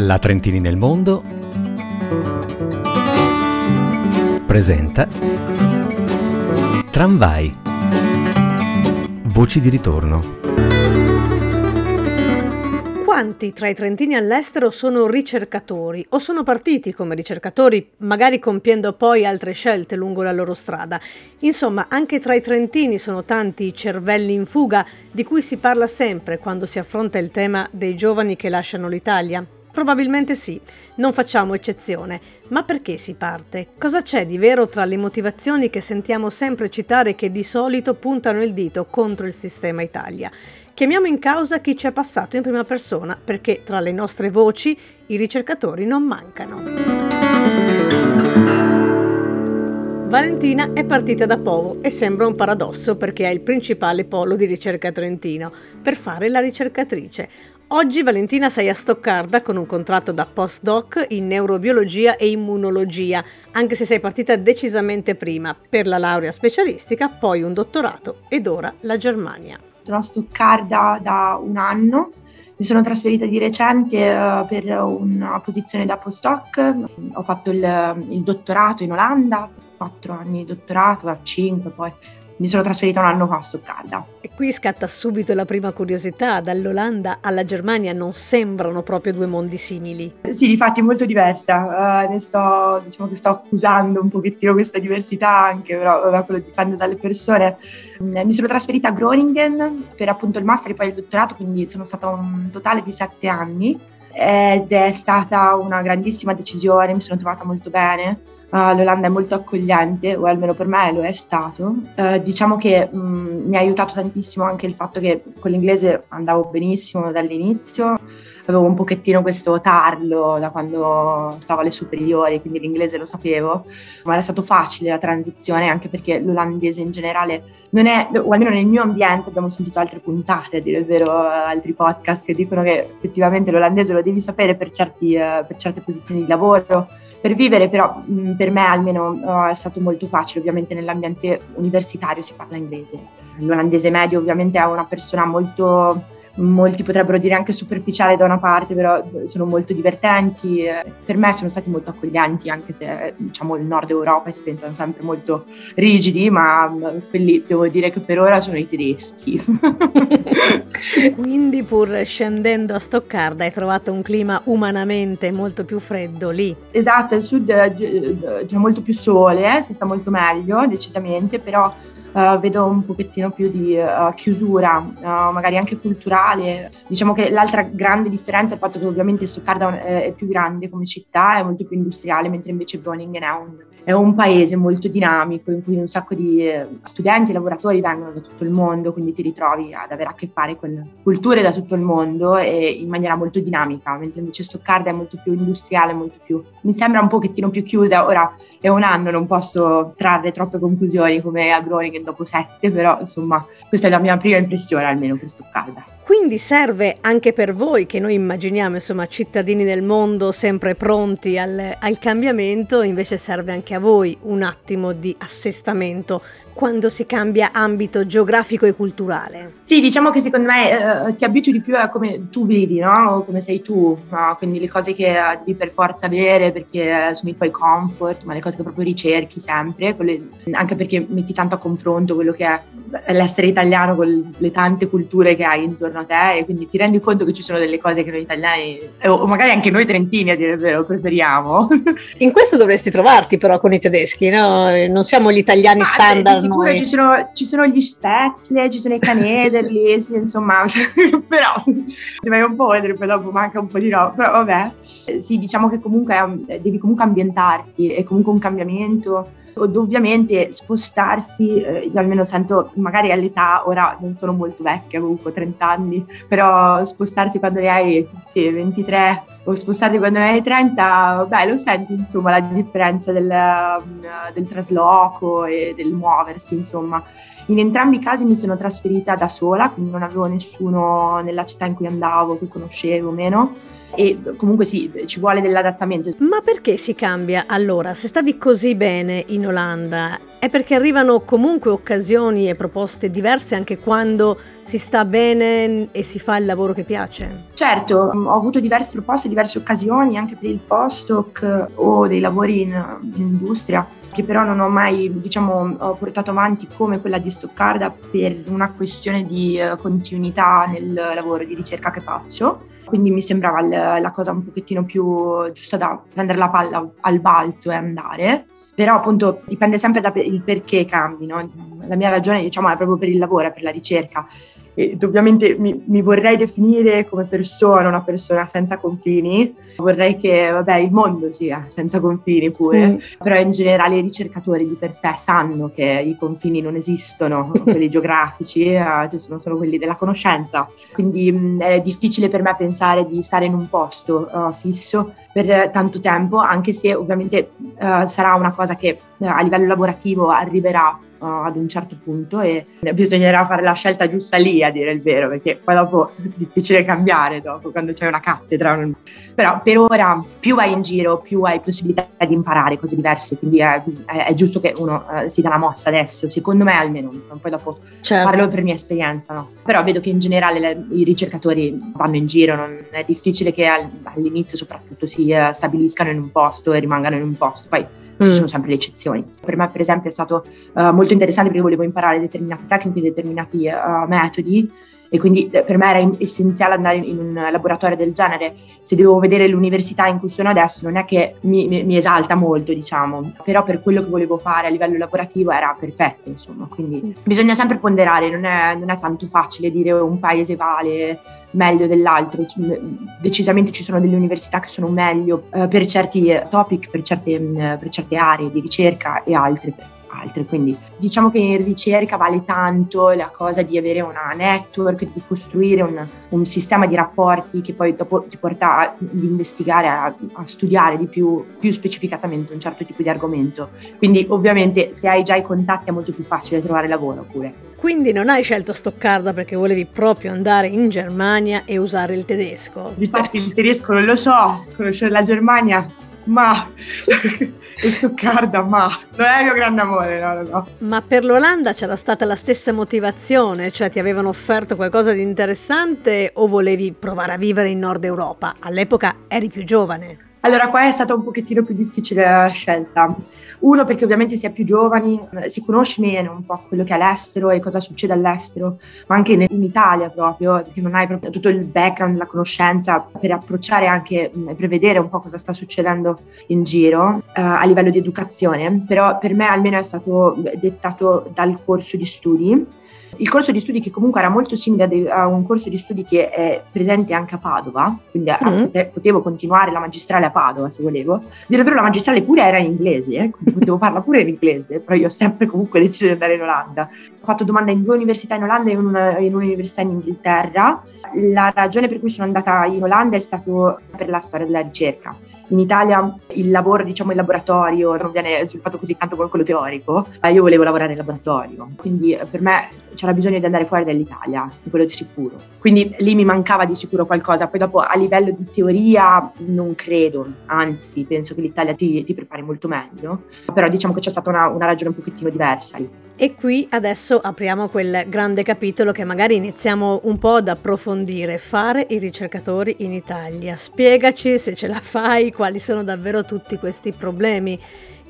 La Trentini nel mondo presenta Tramvai. Voci di ritorno. Quanti tra i trentini all'estero sono ricercatori o sono partiti come ricercatori, magari compiendo poi altre scelte lungo la loro strada? Insomma, anche tra i trentini sono tanti i cervelli in fuga di cui si parla sempre quando si affronta il tema dei giovani che lasciano l'Italia. Probabilmente sì, non facciamo eccezione. Ma perché si parte? Cosa c'è di vero tra le motivazioni che sentiamo sempre citare che di solito puntano il dito contro il sistema Italia? Chiamiamo in causa chi ci è passato in prima persona perché tra le nostre voci i ricercatori non mancano. Valentina è partita da Povo e sembra un paradosso perché è il principale polo di ricerca trentino per fare la ricercatrice. Oggi Valentina sei a Stoccarda con un contratto da postdoc in neurobiologia e immunologia, anche se sei partita decisamente prima per la laurea specialistica, poi un dottorato ed ora la Germania sono a Stoccarda da un anno. Mi sono trasferita di recente uh, per una posizione da postdoc. Ho fatto il, il dottorato in Olanda, quattro anni di dottorato, cinque poi mi sono trasferita un anno fa a Stoccarda. E qui scatta subito la prima curiosità, dall'Olanda alla Germania non sembrano proprio due mondi simili. Sì, di fatti è molto diversa, uh, ne sto, diciamo che sto accusando un pochettino questa diversità anche, però vabbè, quello dipende dalle persone. Mm, mi sono trasferita a Groningen per appunto il master e poi il dottorato, quindi sono stata un totale di sette anni ed è stata una grandissima decisione, mi sono trovata molto bene Uh, L'Olanda è molto accogliente, o almeno per me lo è stato. Uh, diciamo che mh, mi ha aiutato tantissimo anche il fatto che con l'inglese andavo benissimo dall'inizio, avevo un pochettino questo tarlo da quando stavo alle superiori, quindi l'inglese lo sapevo, ma era stato facile la transizione anche perché l'olandese in generale non è, o almeno nel mio ambiente abbiamo sentito altre puntate, a dire il vero, altri podcast che dicono che effettivamente l'olandese lo devi sapere per, certi, uh, per certe posizioni di lavoro per vivere, però mh, per me almeno uh, è stato molto facile, ovviamente nell'ambiente universitario si parla inglese. L'olandese medio ovviamente è una persona molto molti potrebbero dire anche superficiale da una parte, però sono molto divertenti. Per me sono stati molto accoglienti, anche se diciamo il nord Europa si pensano sempre molto rigidi, ma quelli devo dire che per ora sono i tedeschi. Quindi pur scendendo a Stoccarda hai trovato un clima umanamente molto più freddo lì. Esatto, al sud c'è molto più sole, eh, si sta molto meglio decisamente, però uh, vedo un pochettino più di uh, chiusura, uh, magari anche culturale. Diciamo che l'altra grande differenza è il fatto che ovviamente Stoccarda è più grande come città, è molto più industriale, mentre invece Groningen è un è un paese molto dinamico in cui un sacco di eh, studenti e lavoratori vengono da tutto il mondo, quindi ti ritrovi ad avere a che fare con culture da tutto il mondo e in maniera molto dinamica, mentre invece Stoccarda è molto più industriale, molto più, mi sembra un pochettino più chiusa. Ora è un anno, non posso trarre troppe conclusioni come a Groningen dopo sette, però insomma questa è la mia prima impressione almeno per Stoccarda. Quindi serve anche per voi, che noi immaginiamo insomma cittadini del mondo sempre pronti al, al cambiamento, invece serve anche a voi un attimo di assestamento quando si cambia ambito geografico e culturale? Sì, diciamo che secondo me eh, ti abitui di più a come tu vivi, no? O come sei tu, no? quindi le cose che eh, devi per forza avere perché sono i tuoi comfort, ma le cose che proprio ricerchi sempre, quelle, anche perché metti tanto a confronto quello che è l'essere italiano con le tante culture che hai intorno a te e quindi ti rendi conto che ci sono delle cose che noi italiani, o magari anche noi trentini a dire il vero, preferiamo. In questo dovresti trovarti però con i tedeschi, no? Non siamo gli italiani ma standard sicuro ci sono, ci sono, gli Spätzle, ci sono i canederli, sì, insomma, però se vai un po' oltre poi dopo manca un po' di roba, però vabbè, sì, diciamo che comunque devi comunque ambientarti, è comunque un cambiamento ovviamente spostarsi, eh, io almeno sento magari all'età, ora non sono molto vecchia, comunque 30 anni, però spostarsi quando ne hai sì, 23 o spostarti quando ne hai 30, beh lo senti insomma la differenza del, del trasloco e del muoversi insomma. In entrambi i casi mi sono trasferita da sola, quindi non avevo nessuno nella città in cui andavo, che conoscevo o meno e comunque sì, ci vuole dell'adattamento. Ma perché si cambia allora? Se stavi così bene in Olanda, è perché arrivano comunque occasioni e proposte diverse anche quando si sta bene e si fa il lavoro che piace? Certo, ho avuto diverse proposte, diverse occasioni anche per il postdoc o dei lavori in, in industria che però non ho mai diciamo, portato avanti come quella di Stoccarda per una questione di uh, continuità nel lavoro di ricerca che faccio quindi mi sembrava l- la cosa un pochettino più giusta da prendere la palla al balzo e andare. Però appunto dipende sempre dal perché cambi, no? La mia ragione diciamo è proprio per il lavoro, per la ricerca e ovviamente mi, mi, vorrei definire come persona una persona senza confini, vorrei che vabbè, il mondo sia senza confini pure, mm. però in generale i ricercatori di per sé sanno che i confini non esistono, quelli geografici, eh, sono solo quelli della conoscenza, quindi mh, mm, è difficile per me pensare di stare in un posto uh, fisso per tanto tempo, anche se ovviamente uh, sarà una cosa che uh, a livello lavorativo arriverà ad un certo punto e bisognerà fare la scelta giusta lì a dire il vero perché poi dopo è difficile cambiare dopo quando c'è una cattedra però per ora più vai in giro più hai possibilità di imparare cose diverse quindi è, è, è giusto che uno uh, si dà la mossa adesso secondo me almeno poi dopo certo. parlo per mia esperienza no? però vedo che in generale le, i ricercatori vanno in giro non è difficile che al, all'inizio soprattutto si uh, stabiliscano in un posto e rimangano in un posto poi ci sono mm. sempre le eccezioni. Per me, per esempio, è stato uh, molto interessante perché volevo imparare determinate tecniche, determinati uh, metodi e quindi eh, per me era essenziale andare in un laboratorio del genere. Se devo vedere l'università in cui sono adesso non è che mi, mi, mi, esalta molto, diciamo, però per quello che volevo fare a livello lavorativo era perfetto, insomma, quindi mm. bisogna sempre ponderare, non è, non è tanto facile dire un paese vale meglio dell'altro. Decisamente ci sono delle università che sono meglio eh, per certi topic, per certe, mm, per certe aree di ricerca e altre per altre. Quindi diciamo che in ricerca vale tanto la cosa di avere una network, di costruire un, un sistema di rapporti che poi dopo ti porta ad investigare, a, a, studiare di più, più specificatamente un certo tipo di argomento. Quindi ovviamente se hai già i contatti è molto più facile trovare lavoro pure. Quindi non hai scelto Stoccarda perché volevi proprio andare in Germania e usare il tedesco? Infatti il tedesco non lo so, conoscere la Germania, ma e Stoccarda, ma non è il mio grande amore, no, no, no. Ma per l'Olanda c'era stata la stessa motivazione, cioè ti avevano offerto qualcosa di interessante o volevi provare a vivere in Nord Europa? All'epoca eri più giovane. Allora, qua è stata un pochettino più difficile la scelta. Uno, perché ovviamente si è più giovani, si conosce meno un po' quello che è all'estero e cosa succede all'estero, ma anche in Italia proprio, perché non hai proprio tutto il background, la conoscenza per approcciare anche e prevedere un po' cosa sta succedendo in giro eh, a livello di educazione. Però per me almeno è stato dettato dal corso di studi il corso di studi che comunque era molto simile a un corso di studi che è presente anche a Padova, quindi mm. potevo continuare la magistrale a Padova se volevo. Dire la magistrale pure era in inglese, eh? potevo farla pure in inglese, però io ho sempre comunque deciso di andare in Olanda. Ho fatto domanda in due università in Olanda e in, una, in un'università in Inghilterra. La ragione per cui sono andata in Olanda è stato per la storia della ricerca in Italia il lavoro, diciamo, in laboratorio non viene sviluppato così tanto come quello teorico, ma io volevo lavorare in laboratorio, quindi eh, per me c'era bisogno di andare fuori dall'Italia, quello di sicuro. Quindi lì mi mancava di sicuro qualcosa, poi dopo a livello di teoria non credo, anzi penso che l'Italia ti, ti prepari molto meglio, però diciamo che c'è stata una, una ragione un pochettino diversa lì. E qui adesso apriamo quel grande capitolo che magari iniziamo un po' ad approfondire, fare i ricercatori in Italia. Spiegaci se ce la fai, quali sono davvero tutti questi problemi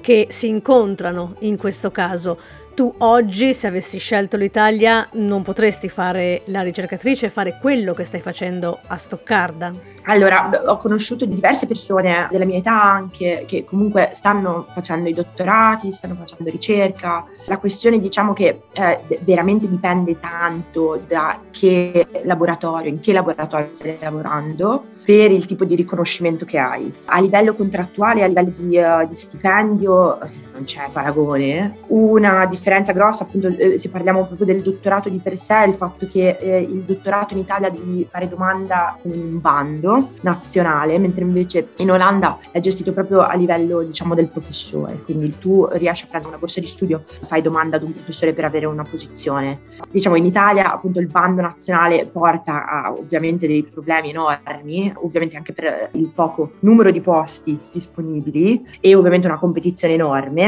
che si incontrano in questo caso. Tu oggi, se avessi scelto l'Italia, non potresti fare la ricercatrice fare quello che stai facendo a Stoccarda? Allora, ho conosciuto diverse persone della mia età anche che comunque stanno facendo i dottorati, stanno facendo ricerca. La questione diciamo che eh, veramente dipende tanto da che laboratorio, in che laboratorio stai lavorando per il tipo di riconoscimento che hai. A livello contrattuale, a livello di, uh, di stipendio, non c'è paragone. Una differenza grossa, appunto, eh, se parliamo proprio del dottorato di per sé, il fatto che eh, il dottorato in Italia devi fare domanda con un bando nazionale, mentre invece in Olanda è gestito proprio a livello, diciamo, del professore. Quindi tu riesci a prendere una borsa di studio, fai domanda ad un professore per avere una posizione. Diciamo, in Italia, appunto, il bando nazionale porta a ovviamente dei problemi enormi, ovviamente anche per il poco numero di posti disponibili e ovviamente una competizione enorme.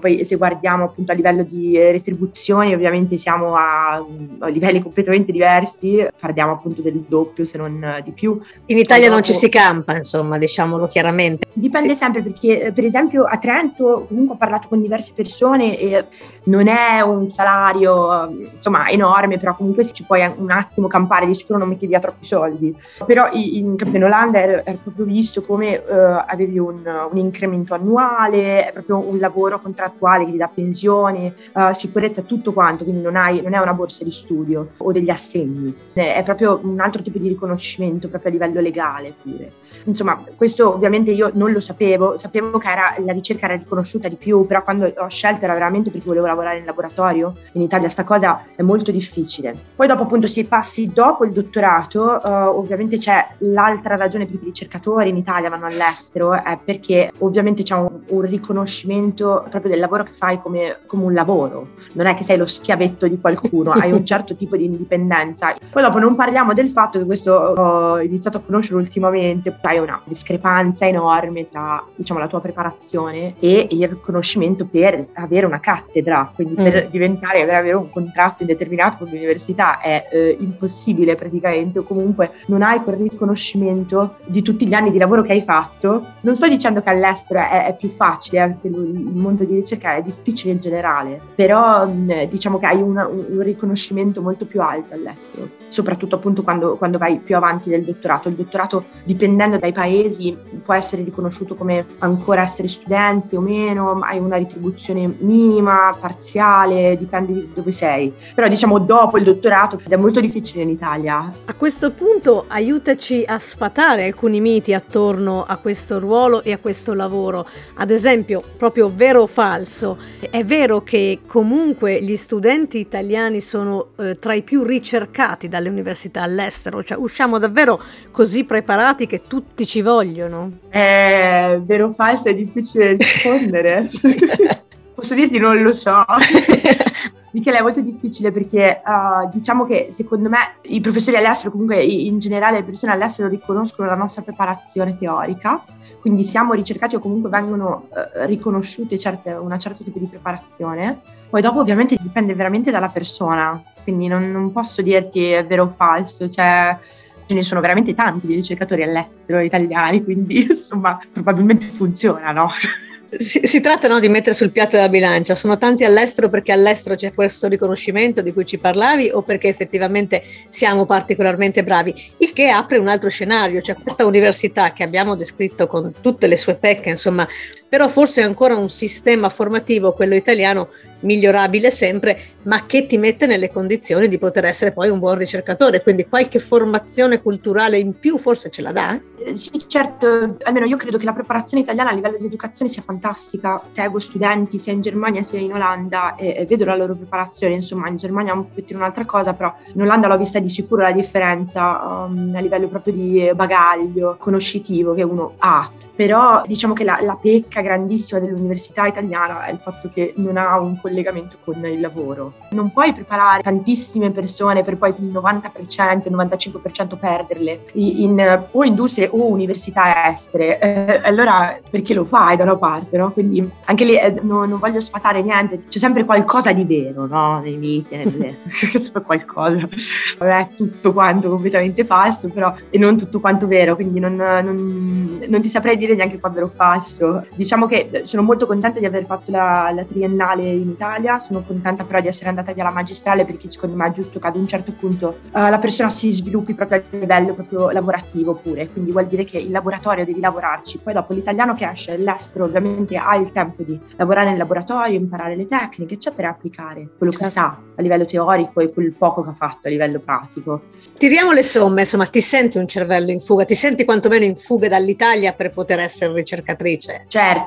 Poi se guardiamo appunto a livello di retribuzioni, ovviamente siamo a, a livelli completamente diversi, parliamo appunto del doppio se non di più. In Italia dopo... non ci si campa, insomma, diciamolo chiaramente. Dipende sì. sempre perché per esempio a Trento comunque ho parlato con diverse persone e non è un salario insomma enorme, però comunque ci puoi un attimo campare, di sicuro non metti via troppi soldi. Però in, in Olanda era, proprio visto come uh, avevi un, un, incremento annuale, è proprio un lavoro contrattuale che ti dà pensione, uh, sicurezza, tutto quanto, quindi non, hai, non, è una borsa di studio o degli assegni, è proprio un altro tipo di riconoscimento, proprio a livello legale pure. Insomma, questo ovviamente io non lo sapevo, sapevo che era, la ricerca era riconosciuta di più, però quando ho scelto era veramente perché volevo lavorare in laboratorio. In Italia sta cosa è molto difficile. Poi dopo appunto se passi dopo il dottorato, uh, ovviamente c'è l'altra ragione per cui i ricercatori in Italia vanno all'estero, è perché ovviamente c'è un, un riconoscimento proprio del lavoro che fai come, come, un lavoro. Non è che sei lo schiavetto di qualcuno, hai un certo tipo di indipendenza. Poi dopo non parliamo del fatto che questo ho iniziato a conoscere ultimamente, hai una discrepanza enorme tra diciamo, la tua preparazione e il riconoscimento per avere una cattedra, quindi mm. per diventare, per avere un contratto indeterminato con l'università è eh, impossibile praticamente o comunque non hai quel riconoscimento di tutti gli anni di lavoro che hai fatto. Non sto dicendo che all'estero è, è più facile, perché il mondo di ricerca è difficile in generale, però mh, diciamo che hai una, un riconoscimento molto più alto all'estero, soprattutto appunto quando, quando vai più avanti del dottorato. Il dottorato dipendendo dai paesi può essere riconosciuto come ancora essere studente o meno, hai una retribuzione minima, parziale, dipende di dove sei. Però diciamo dopo il dottorato ed è molto difficile in Italia. A questo punto aiutaci a sfatare alcuni miti attorno a questo ruolo e a questo lavoro. Ad esempio, proprio vero o falso, è vero che comunque gli studenti italiani sono eh, tra i più ricercati dalle università all'estero, cioè usciamo davvero così preparati che tutti ci vogliono? È vero o falso, è difficile rispondere. Posso dirti non lo so. Michele è molto difficile perché uh, diciamo che secondo me i professori all'estero, comunque in generale le persone all'estero riconoscono la nostra preparazione teorica, quindi siamo ricercati o comunque vengono uh, riconosciute certe, una certa tipo di preparazione. Poi dopo ovviamente dipende veramente dalla persona, quindi non, non posso dirti è vero o falso, cioè ce ne sono veramente tanti di ricercatori all'estero italiani, quindi insomma probabilmente funziona, no? Si, si, tratta no, di mettere sul piatto della bilancia, sono tanti all'estero perché all'estero c'è questo riconoscimento di cui ci parlavi o perché effettivamente siamo particolarmente bravi, il che apre un altro scenario, cioè questa università che abbiamo descritto con tutte le sue pecche, insomma, però forse è ancora un sistema formativo, quello italiano, migliorabile sempre, ma che ti mette nelle condizioni di poter essere poi un buon ricercatore, quindi qualche formazione culturale in più forse ce la dà? Eh, sì, certo, almeno io credo che la preparazione italiana a livello di educazione sia fantastica, seguo studenti sia in Germania sia in Olanda e, e vedo la loro preparazione, insomma in Germania è un pochettino un'altra cosa, però in Olanda l'ho vista di sicuro la differenza um, a livello proprio di bagaglio conoscitivo che uno ha. Però diciamo che la, la, pecca grandissima dell'università italiana è il fatto che non ha un collegamento con il lavoro. Non puoi preparare tantissime persone per poi il 90%, il 95% perderle in, o industrie o università estere. Eh, allora perché lo fai da una parte? No? Quindi anche lì eh, no, non voglio sfatare niente, c'è sempre qualcosa di vero no? nei miti, nelle... sempre qualcosa. è tutto quanto completamente falso, però e non tutto quanto vero, quindi non, non, non ti saprei dire neanche quando ero falso. Diciamo che eh, sono molto contenta di aver fatto la, la, triennale in Italia, sono contenta però di essere andata via alla magistrale perché secondo me è giusto che ad un certo punto uh, la persona si sviluppi proprio a livello proprio lavorativo pure, quindi vuol dire che il laboratorio devi lavorarci, poi dopo l'italiano che esce all'estero ovviamente ha il tempo di lavorare nel laboratorio, imparare le tecniche, eccetera, e applicare quello certo. che sa a livello teorico e quel poco che ha fatto a livello pratico. Tiriamo le somme, insomma, ti senti un cervello in fuga, ti senti quantomeno in fuga dall'Italia per poter essere ricercatrice? Certo,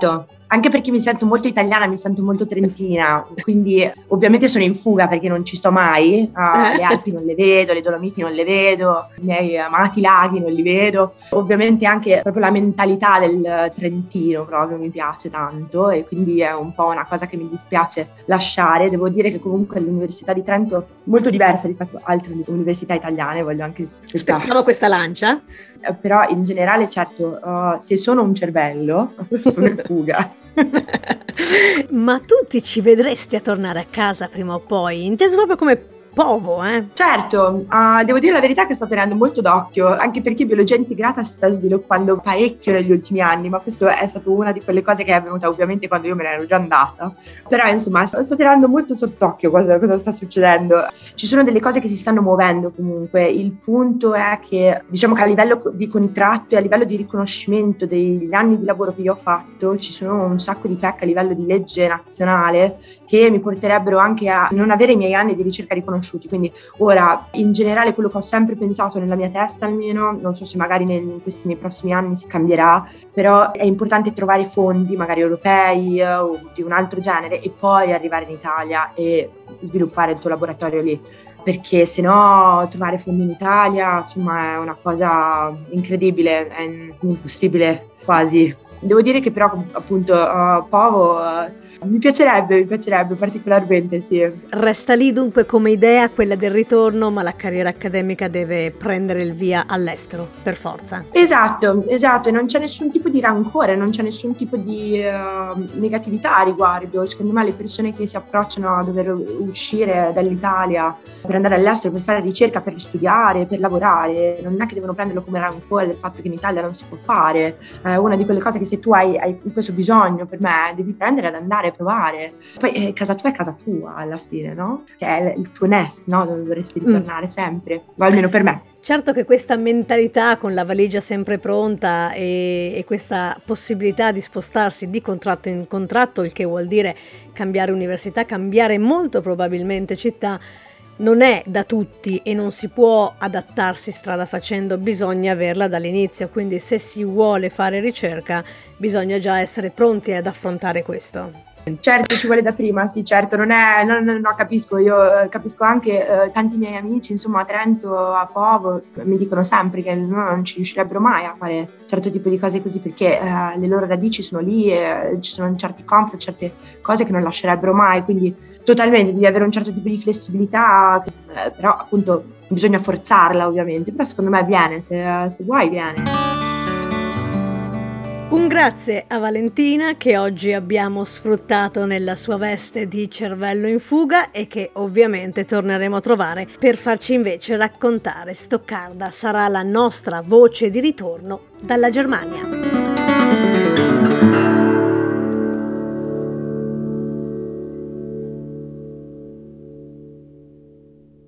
anche perché mi sento molto italiana, mi sento molto trentina, quindi ovviamente sono in fuga perché non ci sto mai, uh, le Alpi non le vedo, le Dolomiti non le vedo, i miei amati laghi non li vedo, ovviamente anche proprio la mentalità del trentino proprio mi piace tanto e quindi è un po' una cosa che mi dispiace lasciare, devo dire che comunque l'Università di Trento è molto diversa rispetto a altre università italiane, voglio anche... Spezzavo questa lancia? Eh, però in generale certo, uh, se sono un cervello, sono in fuga. Ma tu ti ci vedresti a tornare a casa prima o poi, inteso proprio come Povo, eh? Certo, uh, devo dire la verità che sto tenendo molto d'occhio, anche perché biologia integrata si sta sviluppando parecchio negli ultimi anni, ma questo è stata una di quelle cose che è avvenuta ovviamente quando io me ne ero già andata. Però insomma sto tenendo molto sott'occhio cosa, cosa sta succedendo. Ci sono delle cose che si stanno muovendo comunque, il punto è che diciamo che a livello di contratto e a livello di riconoscimento degli anni di lavoro che io ho fatto ci sono un sacco di pecche a livello di legge nazionale che mi porterebbero anche a non avere i miei anni di ricerca riconosciuti. Quindi ora, in generale, quello che ho sempre pensato nella mia testa almeno, non so se magari in questi nei prossimi anni si cambierà, però è importante trovare fondi, magari europei eh, o di un altro genere, e poi arrivare in Italia e sviluppare il tuo laboratorio lì perché se no trovare fondi in Italia insomma è una cosa incredibile, è impossibile quasi. Devo dire che però appunto uh, Povo uh, mi piacerebbe, mi piacerebbe particolarmente, sì. Resta lì dunque come idea quella del ritorno, ma la carriera accademica deve prendere il via all'estero, per forza. Esatto, esatto, e non c'è nessun tipo di rancore, non c'è nessun tipo di uh, negatività a riguardo. Secondo me le persone che si approcciano a dover uscire dall'Italia per andare all'estero, per fare ricerca, per studiare, per lavorare, non è che devono prenderlo come rancore del fatto che in Italia non si può fare. È una di quelle cose che se tu hai, hai questo bisogno per me, devi prendere ad andare provare. Poi eh, casa tua è casa tua alla fine, no? Cioè è il tuo nest, no? Dove dovresti mm. ritornare mm. sempre, o almeno per me. Certo che questa mentalità con la valigia sempre pronta e, e, questa possibilità di spostarsi di contratto in contratto, il che vuol dire cambiare università, cambiare molto probabilmente città, non è da tutti e non si può adattarsi strada facendo, bisogna averla dall'inizio, quindi se si vuole fare ricerca bisogna già essere pronti ad affrontare questo. Certo, ci vuole da prima, sì, certo, non è, no, no, no capisco, io eh, capisco anche eh, tanti miei amici, insomma, a Trento, a Povo, mi dicono sempre che no, non ci riuscirebbero mai a fare certo tipo di cose così perché eh, le loro radici sono lì e ci sono certi comfort, certe cose che non lascerebbero mai, quindi totalmente devi avere un certo tipo di flessibilità, eh, però appunto bisogna forzarla ovviamente, però secondo me viene, se, se vuoi viene. Un grazie a Valentina che oggi abbiamo sfruttato nella sua veste di cervello in fuga e che ovviamente torneremo a trovare per farci invece raccontare Stoccarda sarà la nostra voce di ritorno dalla Germania.